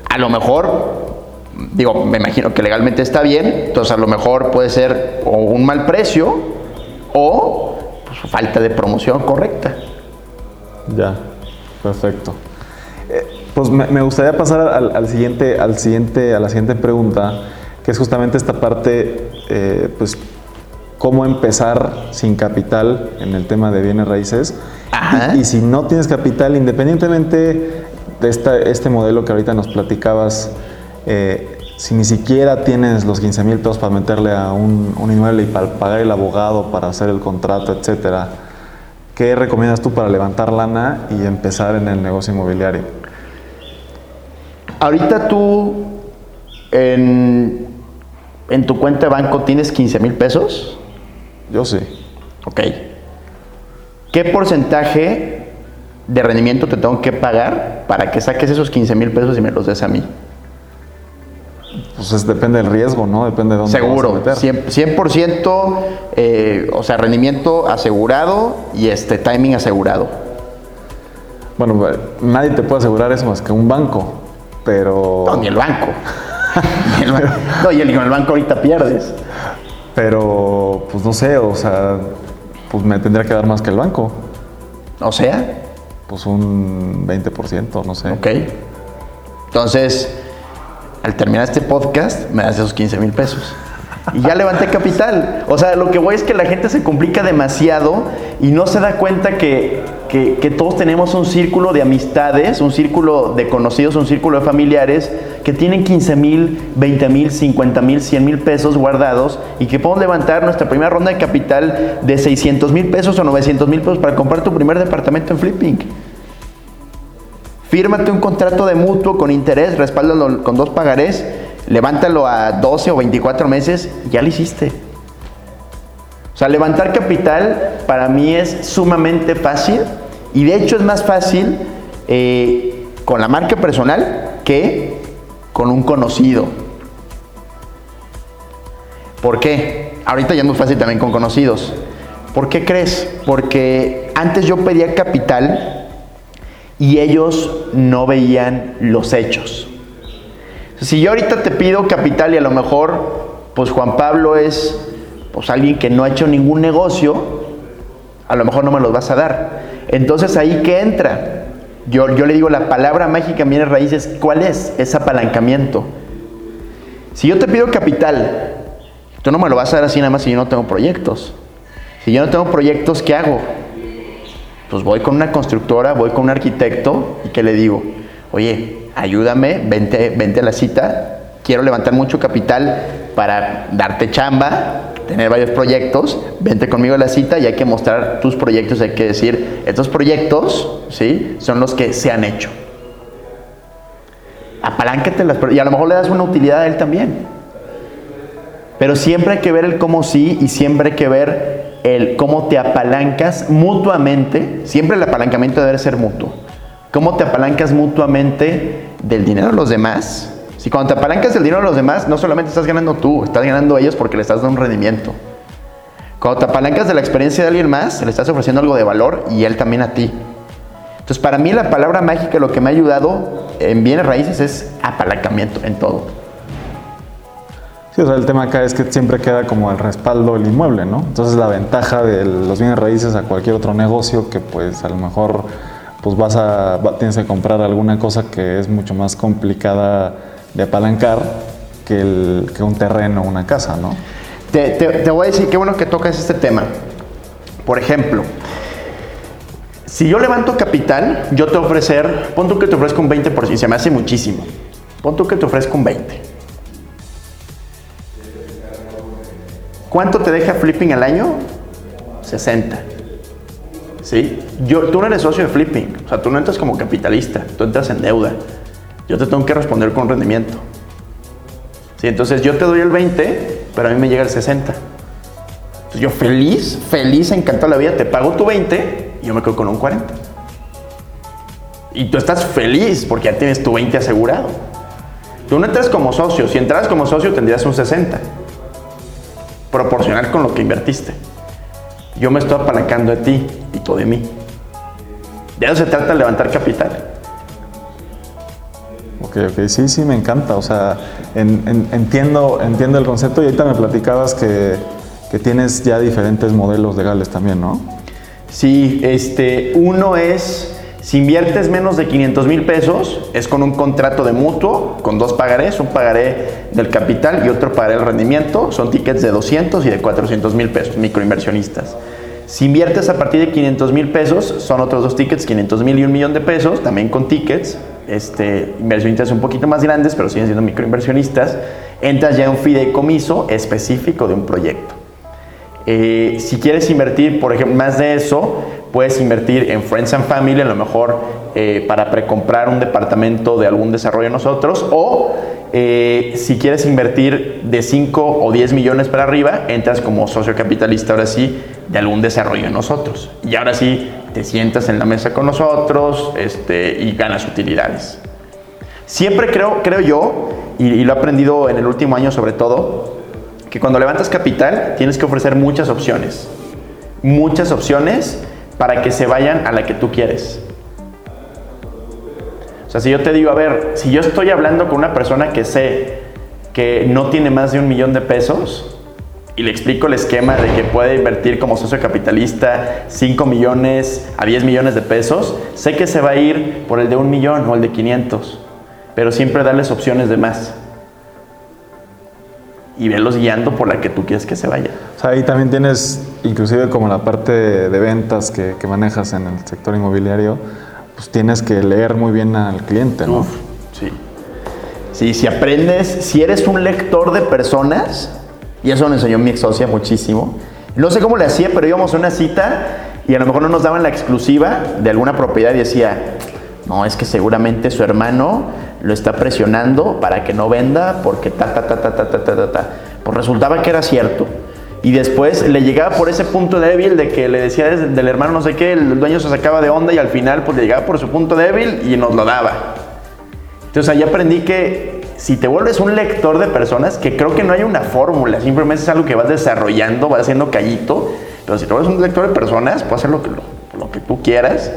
A: A lo mejor, digo, me imagino que legalmente está bien, entonces a lo mejor puede ser o un mal precio o pues, falta de promoción correcta.
C: Ya, perfecto. Eh, pues me, me gustaría pasar al, al siguiente, al siguiente, a la siguiente pregunta, que es justamente esta parte, eh, pues, cómo empezar sin capital en el tema de bienes raíces.
A: Ajá.
C: Y, y si no tienes capital, independientemente de esta, este modelo que ahorita nos platicabas, eh, si ni siquiera tienes los 15 mil pesos para meterle a un, un inmueble y para pagar el abogado, para hacer el contrato, etcétera, ¿Qué recomiendas tú para levantar lana y empezar en el negocio inmobiliario?
A: Ahorita tú en, en tu cuenta de banco tienes 15 mil pesos.
C: Yo sí.
A: Ok. ¿Qué porcentaje de rendimiento te tengo que pagar para que saques esos 15 mil pesos y me los des a mí?
C: Pues es- depende del riesgo, ¿no? Depende de dónde te vas a
A: Seguro,
C: meter.
A: 100%, 100% eh, o sea, rendimiento asegurado y este timing asegurado.
C: Bueno, eh, nadie te puede asegurar eso más que un banco, pero...
A: No, ni el banco. <laughs> Ni el ban- no, y el, el banco ahorita pierdes.
C: Pero, pues no sé, o sea, pues me tendría que dar más que el banco.
A: O sea,
C: Pues un 20%, no sé.
A: Ok. Entonces, al terminar este podcast, me das esos 15 mil pesos. Y ya levanté capital. O sea, lo que voy es que la gente se complica demasiado y no se da cuenta que, que- todos tenemos un círculo de amistades, un círculo de conocidos, un círculo de familiares que tienen 15 mil, 20 mil, 50 mil, 100 mil pesos guardados y que podemos levantar nuestra primera ronda de capital de 600 mil pesos o 900 mil pesos para comprar tu primer departamento en flipping. Fírmate un contrato de mutuo con interés, respáldalo con dos pagarés, levántalo a 12 o 24 meses, ya lo hiciste. O sea, levantar capital para mí es sumamente fácil y de hecho es más fácil eh, con la marca personal que con un conocido. ¿Por qué? Ahorita ya es muy fácil también con conocidos. ¿Por qué crees? Porque antes yo pedía capital y ellos no veían los hechos. Si yo ahorita te pido capital y a lo mejor, pues Juan Pablo es pues alguien que no ha hecho ningún negocio, a lo mejor no me los vas a dar. Entonces ahí que entra. Yo, yo le digo la palabra mágica en raíces, ¿cuál es? Es apalancamiento. Si yo te pido capital, tú no me lo vas a dar así nada más si yo no tengo proyectos. Si yo no tengo proyectos, ¿qué hago? Pues voy con una constructora, voy con un arquitecto y que le digo, oye, ayúdame, vente, vente a la cita, quiero levantar mucho capital para darte chamba, tener varios proyectos, vente conmigo a la cita y hay que mostrar tus proyectos, hay que decir, estos proyectos, ¿sí? Son los que se han hecho. Apaláncate las y a lo mejor le das una utilidad a él también. Pero siempre hay que ver el cómo sí y siempre hay que ver el cómo te apalancas mutuamente. Siempre el apalancamiento debe ser mutuo. ¿Cómo te apalancas mutuamente del dinero de los demás? Si cuando te apalancas del dinero de los demás, no solamente estás ganando tú, estás ganando ellos porque le estás dando un rendimiento. Cuando te apalancas de la experiencia de alguien más, le estás ofreciendo algo de valor y él también a ti. Entonces, para mí la palabra mágica, lo que me ha ayudado en bienes raíces es apalancamiento en todo.
C: El tema acá es que siempre queda como el respaldo el inmueble, ¿no? Entonces la ventaja de los bienes raíces a cualquier otro negocio que pues a lo mejor pues vas a, va- tienes que comprar alguna cosa que es mucho más complicada de apalancar que, un terreno o una casa, ¿no?
A: Te, voy a decir, qué bueno que tocas este tema. Por ejemplo, Si yo levanto capital, yo te ofrecer, pon tú que te ofrezco un 20%, y se me hace muchísimo. Pon tú que te ofrezco un 20%. ¿Cuánto te deja flipping al año? 60. ¿Sí? Yo, tú no eres socio de flipping, o sea, tú no entras como capitalista, tú entras en deuda. Yo te tengo que responder con rendimiento. ¿Sí? Entonces yo te doy el 20, pero a mí me llega el 60. Entonces yo feliz, feliz, encantado la vida, te pago tu 20 y yo me quedo con un 40. Y tú estás feliz porque ya tienes tu 20 asegurado. Tú no entras como socio, si entras como socio tendrías un 60 proporcional con lo que invertiste. Yo me estoy apalancando de ti y tú de mí. De eso se trata de levantar capital.
C: Ok, ok, sí, sí, me encanta. O sea, entiendo, entiendo el concepto y ahorita me platicabas que, que, tienes ya diferentes modelos legales también, ¿no?
A: Sí, este, uno es si inviertes menos de 500 mil pesos, es con un contrato de mutuo, con dos pagarés, un pagaré del capital y otro pagaré del rendimiento. Son tickets de 200 y de 400 mil pesos, microinversionistas. Si inviertes a partir de 500 mil pesos, son otros dos tickets, 500 mil y un millón de pesos, también con tickets. Este, inversionistas un poquito más grandes, pero siguen siendo microinversionistas. Entras ya en un fideicomiso específico de un proyecto. Eh, si quieres invertir, por ejemplo, más de eso, puedes invertir en Friends and Family, a lo mejor eh, para precomprar un departamento de algún desarrollo de nosotros, o eh, si quieres invertir de 5 o 10 millones para arriba, entras como socio capitalista ahora sí de algún desarrollo de nosotros. Y ahora sí te sientas en la mesa con nosotros este, y ganas utilidades. Siempre creo, creo yo, y lo he aprendido en el último año sobre todo, que cuando levantas capital tienes que ofrecer muchas opciones. Muchas opciones para que se vayan a la que tú quieres. O sea, si yo te digo, a ver, si yo estoy hablando con una persona que sé que no tiene más de un millón de pesos y le explico el esquema de que puede invertir como socio capitalista 5 millones a 10 millones de pesos, sé que se va a ir por el de un millón o el de 500, pero siempre darles opciones de más y verlos guiando por la que tú quieres que se vaya.
C: O sea, ahí también tienes, inclusive como la parte de ventas que, manejas en el sector inmobiliario, pues tienes que leer muy bien al cliente, ¿no?
A: sí. Sí, si aprendes, si eres un lector de personas, y eso me enseñó mi ex socia muchísimo, no sé cómo le hacía, pero íbamos a una cita y a lo mejor no nos daban la exclusiva de alguna propiedad y decía, no, es que seguramente su hermano lo está presionando para que no venda porque ta, ta, ta, ta, ta, ta, ta, ta. Pues resultaba que era cierto. Y después le llegaba por ese punto débil de que le decía del hermano no sé qué, el dueño se sacaba de onda y al final pues le llegaba por su punto débil y nos lo daba. Entonces ahí aprendí que si te vuelves un lector de personas, que creo que no hay una fórmula, simplemente es algo que vas desarrollando, vas haciendo callito, pero si te vuelves un lector de personas, puedes hacer lo que, lo que tú quieras,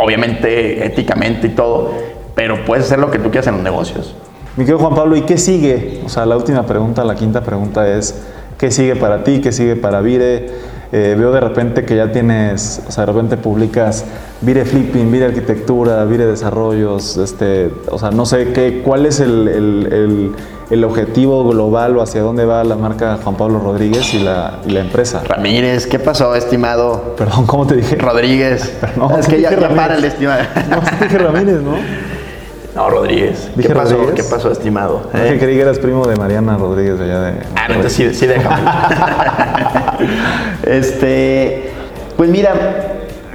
A: obviamente éticamente y todo, pero puedes hacer lo que tú quieras en los negocios.
C: Mi querido Juan Pablo, ¿y qué sigue? O sea, la última pregunta, la quinta pregunta es, ¿qué sigue para ti? ¿Qué sigue para Vire? Eh, veo de repente que ya tienes, o sea, de repente publicas Vire Flipping, Vire Arquitectura, Vire Desarrollos, este, o sea, no sé qué, cuál es el, el, el, objetivo global o hacia dónde va la marca Juan Pablo Rodríguez y la, y la empresa.
A: Ramírez, ¿qué pasó, estimado?
C: Perdón, ¿cómo te dije?
A: Rodríguez. <laughs>
C: No,
A: es que ya, ya para el estimado.
C: No, te dije Ramírez, ¿no? <laughs>
A: No, Rodríguez. ¿Qué pasó, ¿Qué pasó, estimado?
C: ¿Eh? Que creí que eras primo de Mariana Rodríguez allá de.
A: Ah, no, entonces sí, sí déjame. <laughs> este. Pues mira,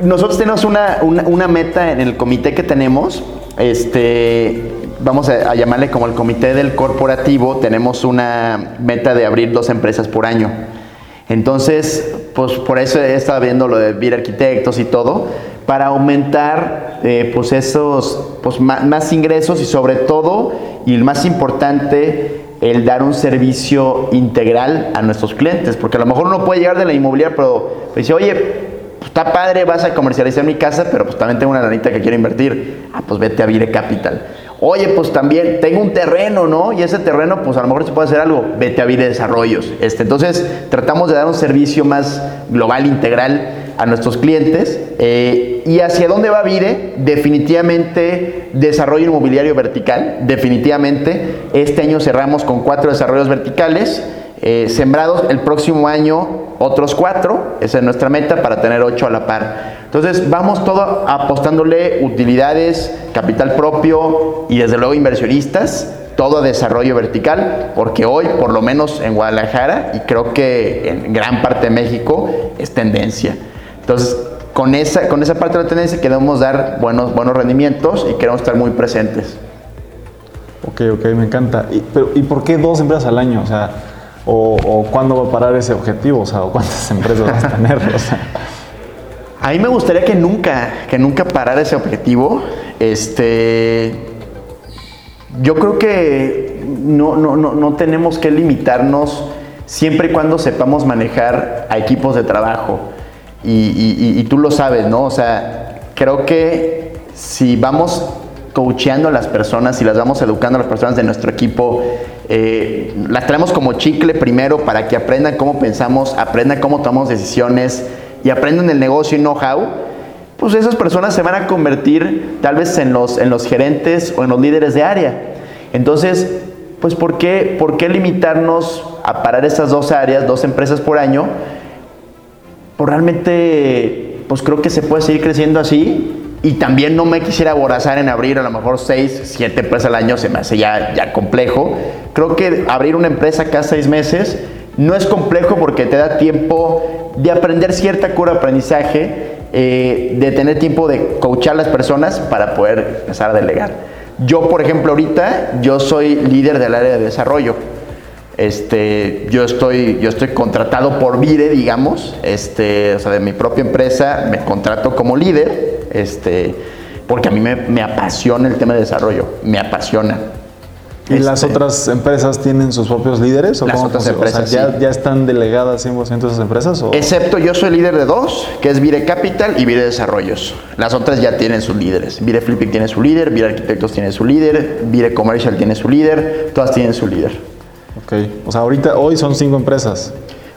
A: nosotros tenemos una, una, meta en el comité que tenemos. Este. Vamos a, llamarle como el comité del corporativo. Tenemos una meta de abrir dos empresas por año. Entonces, pues por eso he estado viendo lo de Vir Arquitectos y todo para aumentar eh, pues esos pues más, ingresos y sobre todo y el más importante el dar un servicio integral a nuestros clientes porque a lo mejor uno puede llegar de la inmobiliaria pero dice oye pues, está padre vas a comercializar mi casa pero pues también tengo una lanita que quiero invertir ah pues vete a Vire Capital Oye, pues también tengo un terreno, ¿no? Y ese terreno, pues a lo mejor se puede hacer algo. Vete a Vire Desarrollos. Este, entonces, tratamos de dar un servicio más global, integral a nuestros clientes. Eh, ¿Y hacia dónde va Vire? Definitivamente desarrollo inmobiliario vertical. Definitivamente. Este año cerramos con cuatro desarrollos verticales. Eh, sembrados el próximo año otros cuatro, esa es nuestra meta para tener ocho a la par. Entonces vamos todo apostándole utilidades, capital propio y desde luego inversionistas, todo desarrollo vertical, porque hoy, por lo menos en Guadalajara, y creo que en gran parte de México, es tendencia. Entonces, con esa, con esa parte de la tendencia queremos dar buenos, buenos rendimientos y queremos estar muy presentes.
C: Ok, ok, me encanta. ¿Y, pero, ¿y por qué dos empresas al año? O sea, o, cuándo va a parar ese objetivo? O sea, ¿cuántas <laughs> empresas vas a tener?
A: A mí me gustaría que nunca, que nunca parara ese objetivo. Este, yo creo que no, no, no, no tenemos que limitarnos siempre y cuando sepamos manejar a equipos de trabajo. Y, y, tú lo sabes, ¿no? O sea, creo que si vamos coacheando a las personas, si las vamos educando a las personas de nuestro equipo, eh, las traemos como chicle primero para que aprendan cómo pensamos, aprendan cómo tomamos decisiones y aprendan el negocio y know-how, pues esas personas se van a convertir tal vez en los, en los gerentes o en los líderes de área. Entonces, pues ¿por qué, ¿por qué limitarnos a parar esas dos áreas, dos empresas por año? Pues realmente, pues creo que se puede seguir creciendo así y también no me quisiera aborazar en abrir a lo mejor seis, siete empresas al año, se me hace ya, ya complejo. Creo que abrir una empresa cada seis meses no es complejo porque te da tiempo de aprender cierta cura de aprendizaje, eh, de tener tiempo de coachar a las personas para poder empezar a delegar. Yo, por ejemplo, ahorita, yo soy líder del área de desarrollo. Este, yo estoy, yo estoy contratado por Vire, digamos, este, o sea, de mi propia empresa, me contrato como líder este, porque a mí me, apasiona el tema de desarrollo, me apasiona.
C: ¿Y las este, otras empresas tienen sus propios líderes?
A: ¿o las otras empresas
C: ya, ya, están delegadas 100% esas empresas? ¿o?
A: Excepto yo soy líder de dos, que es Vire Capital y Vire Desarrollos. Las otras ya tienen sus líderes. Vire Flipping tiene su líder, Vire Arquitectos tiene su líder, Vire Commercial tiene su líder, todas tienen su líder.
C: Ok, o sea, ahorita, hoy son cinco empresas.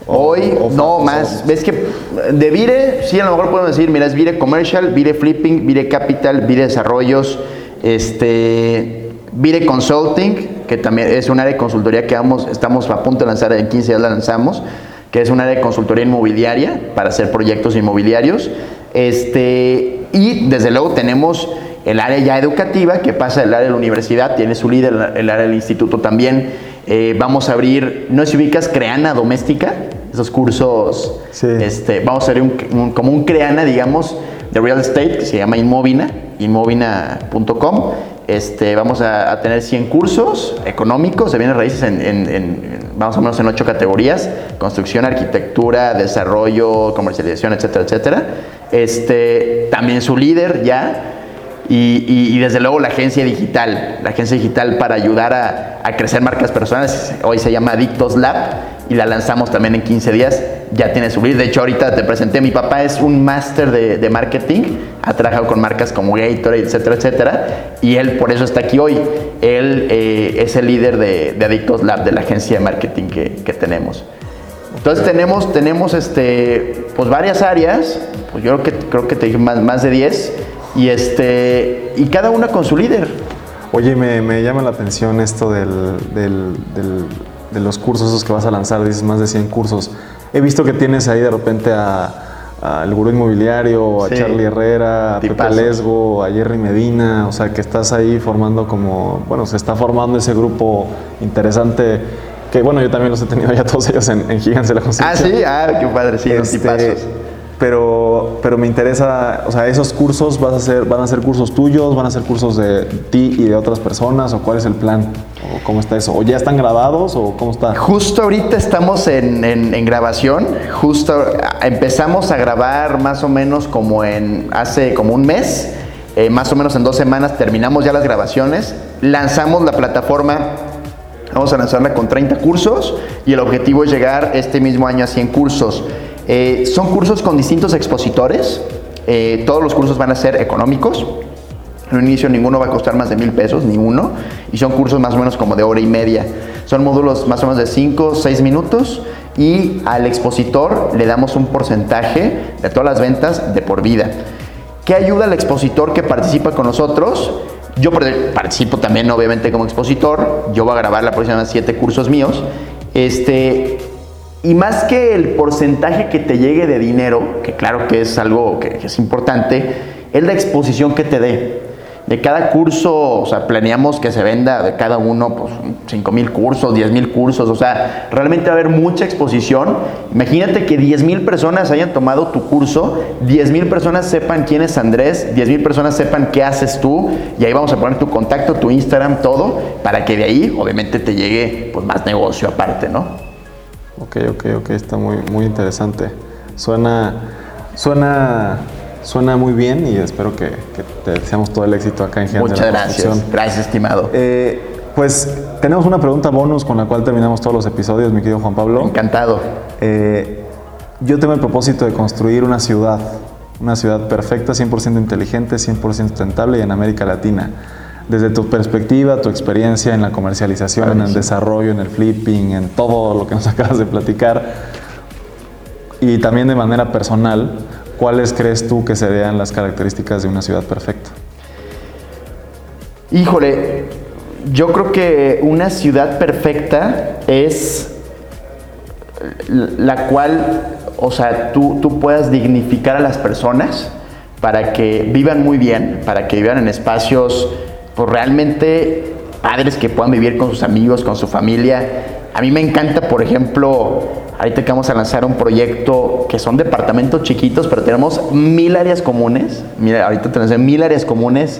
A: Hoy, no, más. Ves que de Vire, sí, a lo mejor podemos decir, mira, es Vire Commercial, Vire Flipping, Vire Capital, Vire Desarrollos, este, Vire Consulting, que también es un área de consultoría que vamos, estamos a punto de lanzar, en 15 días la lanzamos, que es un área de consultoría inmobiliaria para hacer proyectos inmobiliarios. Este, y desde luego tenemos el área ya educativa, que pasa del área de la universidad, tiene su líder, el área del instituto también. Eh, vamos a abrir, ¿no si ubicas Creana Doméstica? esos cursos. Este, vamos a hacer un, como un creana, digamos, de real estate que se llama Inmovina, inmovina.com. Este, vamos a, tener 100 cursos económicos de bienes raíces en, en, vamos a menos en 8 categorías, construcción, arquitectura, desarrollo, comercialización, etcétera, etcétera. Este, también su líder ya, y, desde luego la agencia digital, la agencia digital para ayudar a, crecer marcas personales, hoy se llama Adictos Lab y la lanzamos también en 15 días, ya tiene su De hecho, ahorita te presenté, mi papá es un máster de, de, marketing, ha trabajado con marcas como Gatorade, etcétera, etcétera, y él por eso está aquí hoy. Él eh, es el líder de, de, Adictos Lab, de la agencia de marketing que, que tenemos. Entonces tenemos, tenemos este, pues varias áreas, pues yo creo que, creo que te dije más, más de 10, y, este, y cada una con su líder.
C: Oye, me, me llama la atención esto del, del, del de los cursos esos que vas a lanzar, dices más de 100 cursos. He visto que tienes ahí de repente a al Gurú Inmobiliario, a Charlie Herrera, a Pepe Lesgo, a Jerry Medina, o sea que estás ahí formando como, bueno, se está formando ese grupo interesante que bueno, yo también los he tenido ya todos ellos en, en Gigantes de la Constitución.
A: Ah, sí, ah, qué padre, sí, este,
C: pero, pero me interesa, o sea, esos cursos vas a hacer, van a ser cursos tuyos, van a ser cursos de ti y de otras personas, o cuál es el plan, o cómo está eso, o ya están grabados, o cómo está.
A: Justo ahorita estamos en, grabación, justo empezamos a grabar más o menos como en hace como un mes, eh, más o menos en dos semanas terminamos ya las grabaciones, lanzamos la plataforma Vamos a lanzarla con 30 cursos y el objetivo es llegar este mismo año a 100 cursos. Eh, son cursos con distintos expositores. Eh, todos los cursos van a ser económicos. En un inicio ninguno va a costar más de mil pesos, ni uno. Y son cursos más o menos como de hora y media. Son módulos más o menos de 5 o 6 minutos. Y al expositor le damos un porcentaje de todas las ventas de por vida. ¿Qué ayuda al expositor que participa con nosotros? Yo participo también obviamente como expositor. Yo voy a grabar la próxima siete cursos míos Este, y más que el porcentaje que te llegue de dinero, que claro que es algo que, es importante, es la exposición que te dé de cada curso, o sea, planeamos que se venda de cada uno, pues, 5 mil cursos, 10 mil cursos, o sea, realmente va a haber mucha exposición. Imagínate que 10 mil personas hayan tomado tu curso, 10 mil personas sepan quién es Andrés, 10 mil personas sepan qué haces tú, y ahí vamos a poner tu contacto, tu Instagram, todo, para que de ahí, obviamente, te llegue pues, más negocio aparte, ¿no?
C: Ok, ok, ok, está muy, muy interesante. Suena, suena Suena muy bien y espero que, te deseamos todo el éxito acá en
A: Gigantes Muchas gracias. Gracias, estimado.
C: Eh, pues tenemos una pregunta bonus con la cual terminamos todos los episodios, mi querido Juan Pablo.
A: Encantado.
C: Eh, yo tengo el propósito de construir una ciudad, una ciudad perfecta, 100% inteligente, 100% sustentable y en América Latina. Desde tu perspectiva, tu experiencia en la comercialización, en el desarrollo, en el flipping, en todo lo que nos <laughs> acabas de platicar, y también de manera personal, ¿cuáles crees tú que serían las características de una ciudad perfecta?
A: Híjole, yo creo que una ciudad perfecta es la cual, o sea, tú, tú puedas dignificar a las personas para que vivan muy bien, para que vivan en espacios pues, realmente padres que puedan vivir con sus amigos, con su familia. A mí me encanta, por ejemplo, Ahorita que vamos a lanzar un proyecto que son departamentos chiquitos, pero tenemos mil áreas comunes. Mira, ahorita tenemos mil áreas comunes.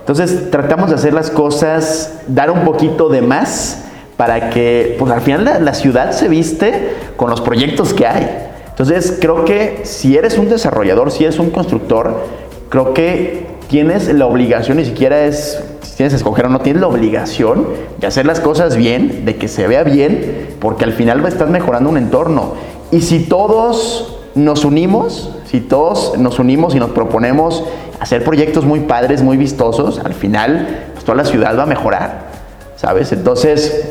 A: Entonces tratamos de hacer las cosas, dar un poquito de más para que, pues al final la, la ciudad se viste con los proyectos que hay. Entonces creo que si eres un desarrollador, si eres un constructor, creo que tienes la obligación, ni siquiera es tienes que escoger o no, tienes la obligación de hacer las cosas bien, de que se vea bien, porque al final estás mejorando un entorno. Y si todos nos unimos, si todos nos unimos y nos proponemos hacer proyectos muy padres, muy vistosos, al final pues, toda la ciudad va a mejorar, ¿sabes? Entonces,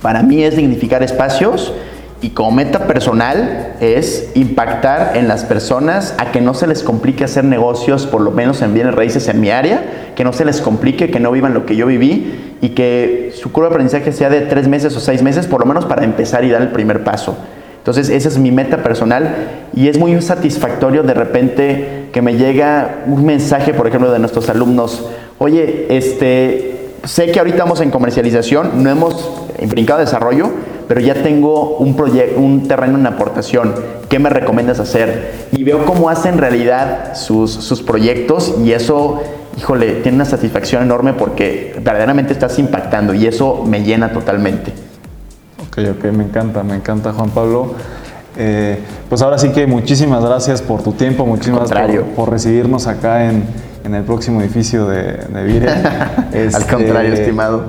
A: para mí es dignificar espacios y como meta personal es impactar en las personas a que no se les complique hacer negocios, por lo menos en bienes raíces en mi área, que no se les complique, que no vivan lo que yo viví y que su curva de aprendizaje sea de tres meses o seis meses, por lo menos para empezar y dar el primer paso. Entonces, esa es mi meta personal y es muy satisfactorio de repente que me llega un mensaje, por ejemplo, de nuestros alumnos, oye, este, sé que ahorita vamos en comercialización, no hemos brincado desarrollo, pero ya tengo un, proyecto, un terreno en aportación, ¿qué me recomiendas hacer? Y veo cómo hacen realidad sus, sus proyectos y eso, híjole, tiene una satisfacción enorme porque verdaderamente estás impactando y eso me llena totalmente.
C: Ok, ok, me encanta, me encanta Juan Pablo. Eh, pues ahora sí que muchísimas gracias por tu tiempo, muchísimas gracias por, recibirnos acá en, en, el próximo edificio de, de Vire. <laughs>
A: Al contrario, este, estimado.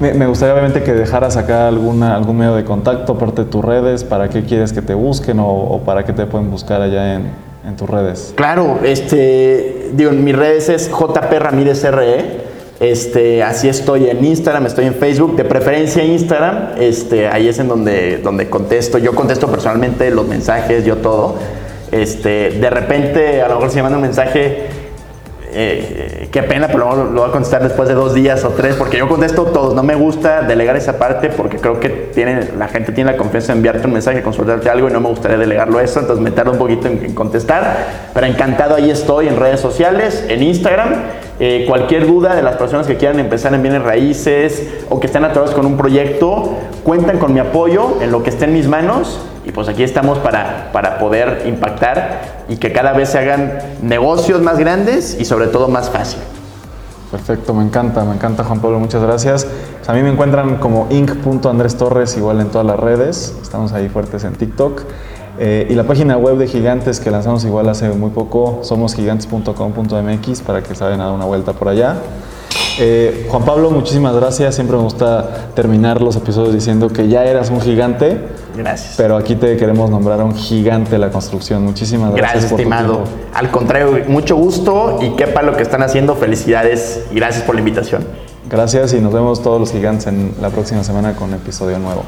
C: Me, gustaría obviamente que dejaras acá alguna, algún medio de contacto, aparte de tus redes, para qué quieres que te busquen o, para qué te pueden buscar allá en, en, tus redes.
A: Claro, este, digo, mis redes es JP Ramírez RE. Este, así estoy en Instagram, estoy en Facebook, de preferencia Instagram, este, ahí es en donde, donde contesto, yo contesto personalmente los mensajes, yo todo. Este, de repente, a lo mejor si me manda un mensaje, eh, qué pena, pero lo, voy a contestar después de dos días o tres, porque yo contesto todos. No me gusta delegar esa parte porque creo que la gente tiene la confianza de enviarte un mensaje, consultarte algo y no me gustaría delegarlo eso, entonces me tardo un poquito en, contestar. Pero encantado, ahí estoy en redes sociales, en Instagram. Eh, cualquier duda de las personas que quieran empezar en bienes raíces o que estén atorados con un proyecto, cuentan con mi apoyo en lo que esté en mis manos y pues aquí estamos para, para poder impactar y que cada vez se hagan negocios más grandes y sobre todo más fácil.
C: Perfecto, me encanta, me encanta Juan Pablo, muchas gracias. Pues a mí me encuentran como inc.andrés torres igual en todas las redes, estamos ahí fuertes en TikTok. Eh, y la página web de Gigantes que lanzamos igual hace muy poco, somos gigantes.com.mx para que saben dar una vuelta por allá. Eh, Juan Pablo, muchísimas gracias. Siempre me gusta terminar los episodios diciendo que ya eras un gigante.
A: Gracias.
C: Pero aquí te queremos nombrar un gigante de la construcción. Muchísimas gracias.
A: Gracias, estimado. Al contrario, mucho gusto y quepa lo que están haciendo. Felicidades y gracias por la invitación.
C: Gracias y nos vemos todos los gigantes en la próxima semana con episodio nuevo.